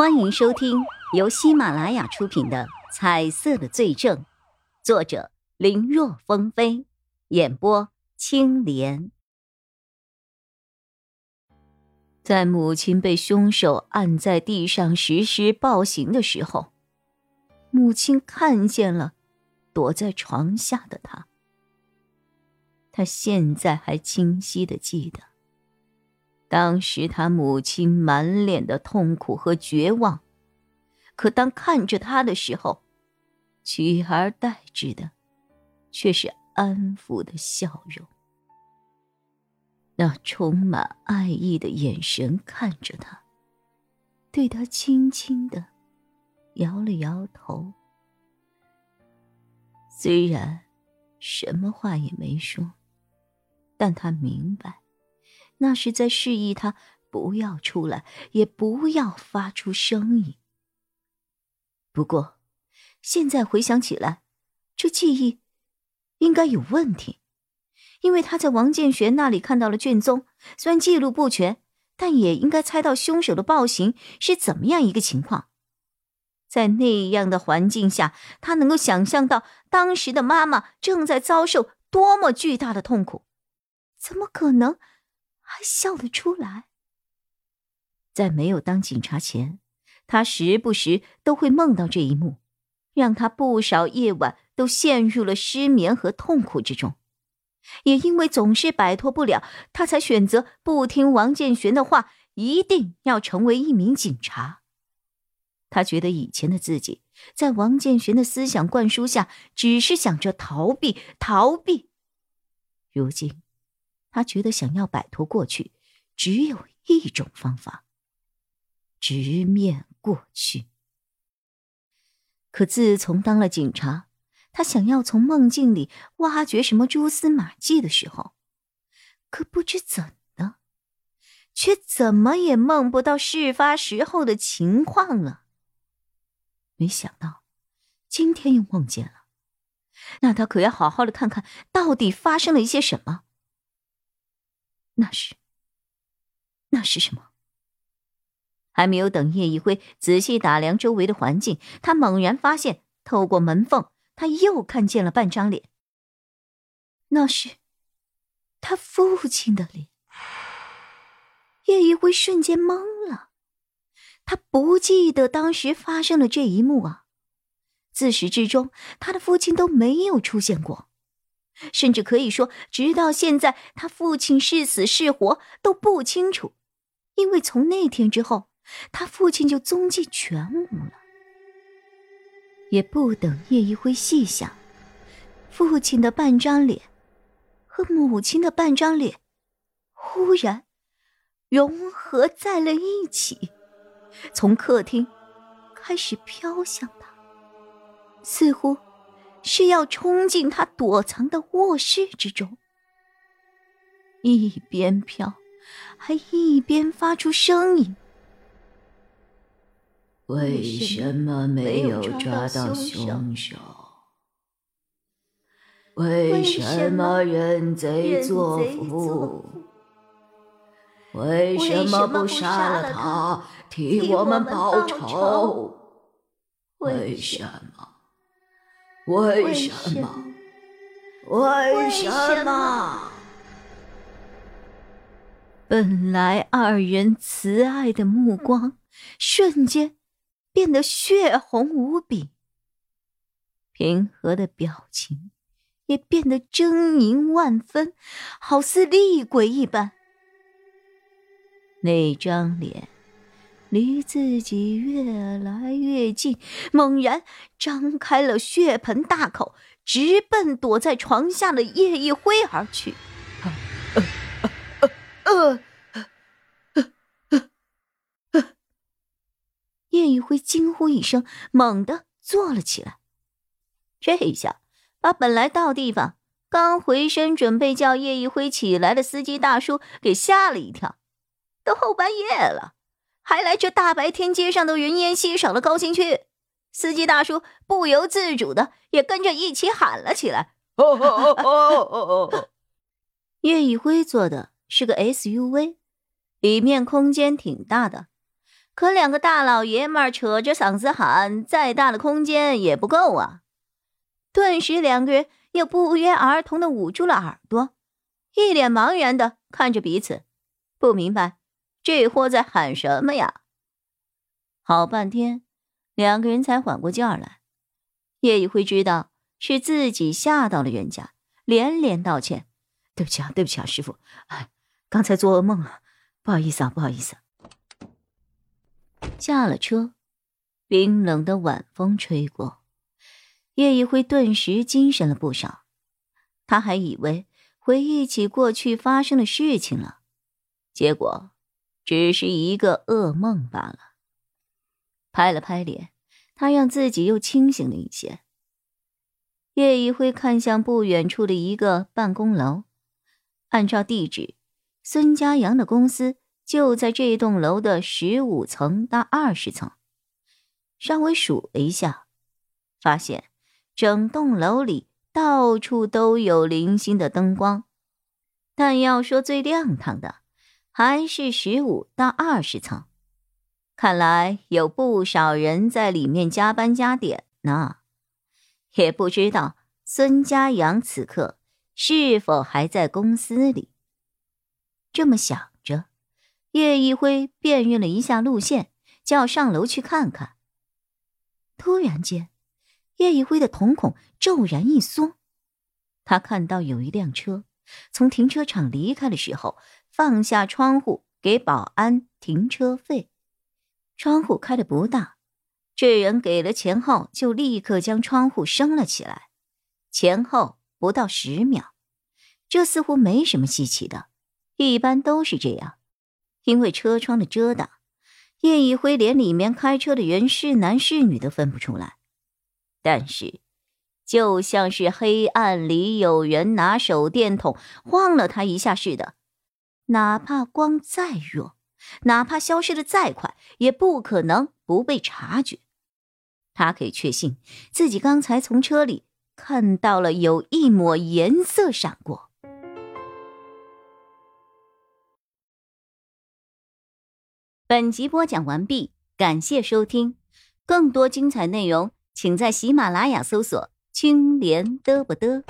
欢迎收听由喜马拉雅出品的《彩色的罪证》，作者林若风飞，演播青莲。在母亲被凶手按在地上实施暴行的时候，母亲看见了躲在床下的他。他现在还清晰的记得。当时他母亲满脸的痛苦和绝望，可当看着他的时候，取而代之的，却是安抚的笑容。那充满爱意的眼神看着他，对他轻轻的摇了摇头，虽然什么话也没说，但他明白。那是在示意他不要出来，也不要发出声音。不过，现在回想起来，这记忆应该有问题，因为他在王建学那里看到了卷宗，虽然记录不全，但也应该猜到凶手的暴行是怎么样一个情况。在那样的环境下，他能够想象到当时的妈妈正在遭受多么巨大的痛苦，怎么可能？还笑得出来。在没有当警察前，他时不时都会梦到这一幕，让他不少夜晚都陷入了失眠和痛苦之中。也因为总是摆脱不了，他才选择不听王建玄的话，一定要成为一名警察。他觉得以前的自己，在王建玄的思想灌输下，只是想着逃避，逃避。如今。他觉得想要摆脱过去，只有一种方法：直面过去。可自从当了警察，他想要从梦境里挖掘什么蛛丝马迹的时候，可不知怎的，却怎么也梦不到事发时候的情况了。没想到今天又梦见了，那他可要好好的看看到底发生了一些什么。那是，那是什么？还没有等叶一辉仔细打量周围的环境，他猛然发现，透过门缝，他又看见了半张脸。那是他父亲的脸。叶一辉瞬间懵了，他不记得当时发生了这一幕啊！自始至终，他的父亲都没有出现过。甚至可以说，直到现在，他父亲是死是活都不清楚，因为从那天之后，他父亲就踪迹全无了。也不等叶一辉细想，父亲的半张脸和母亲的半张脸忽然融合在了一起，从客厅开始飘向他，似乎。是要冲进他躲藏的卧室之中，一边飘，还一边发出声音。为什么没有抓到凶手？为什么认贼作父？为什么不杀了他，替我们报仇？为什么？为什么？为什么？本来二人慈爱的目光，瞬间变得血红无比，平和的表情也变得狰狞万分，好似厉鬼一般。那张脸。离自己越来越近，猛然张开了血盆大口，直奔躲在床下的叶一辉而去。叶一辉惊呼一声，猛地坐了起来。这一下把本来到地方、刚回身准备叫叶一辉起来的司机大叔给吓了一跳。都后半夜了。还来这大白天街上都人烟稀少的高新区，司机大叔不由自主的也跟着一起喊了起来。哦哦哦哦哦哦！叶宇辉坐的是个 SUV，里面空间挺大的，可两个大老爷们儿扯着嗓子喊，再大的空间也不够啊！顿时，两个人又不约而同的捂住了耳朵，一脸茫然的看着彼此，不明白这货在喊什么呀。好半天，两个人才缓过劲儿来。叶一辉知道是自己吓到了人家，连连道歉：“对不起啊，对不起啊，师傅，哎，刚才做噩梦了，不好意思啊，不好意思。”下了车，冰冷的晚风吹过，叶一辉顿时精神了不少。他还以为回忆起过去发生的事情了，结果只是一个噩梦罢了。拍了拍脸，他让自己又清醒了一些。叶一辉看向不远处的一个办公楼，按照地址，孙家阳的公司。就在这栋楼的十五层到二十层，稍微数了一下，发现整栋楼里到处都有零星的灯光，但要说最亮堂的，还是十五到二十层。看来有不少人在里面加班加点呢，也不知道孙家阳此刻是否还在公司里。这么想着。叶一辉辨认了一下路线，就要上楼去看看。突然间，叶一辉的瞳孔骤然一缩，他看到有一辆车从停车场离开的时候，放下窗户给保安停车费。窗户开的不大，这人给了钱后，就立刻将窗户升了起来，前后不到十秒。这似乎没什么稀奇的，一般都是这样。因为车窗的遮挡，叶一辉连里面开车的人是男是女都分不出来。但是，就像是黑暗里有人拿手电筒晃了他一下似的，哪怕光再弱，哪怕消失的再快，也不可能不被察觉。他可以确信自己刚才从车里看到了有一抹颜色闪过。本集播讲完毕，感谢收听，更多精彩内容，请在喜马拉雅搜索“青莲嘚不嘚”。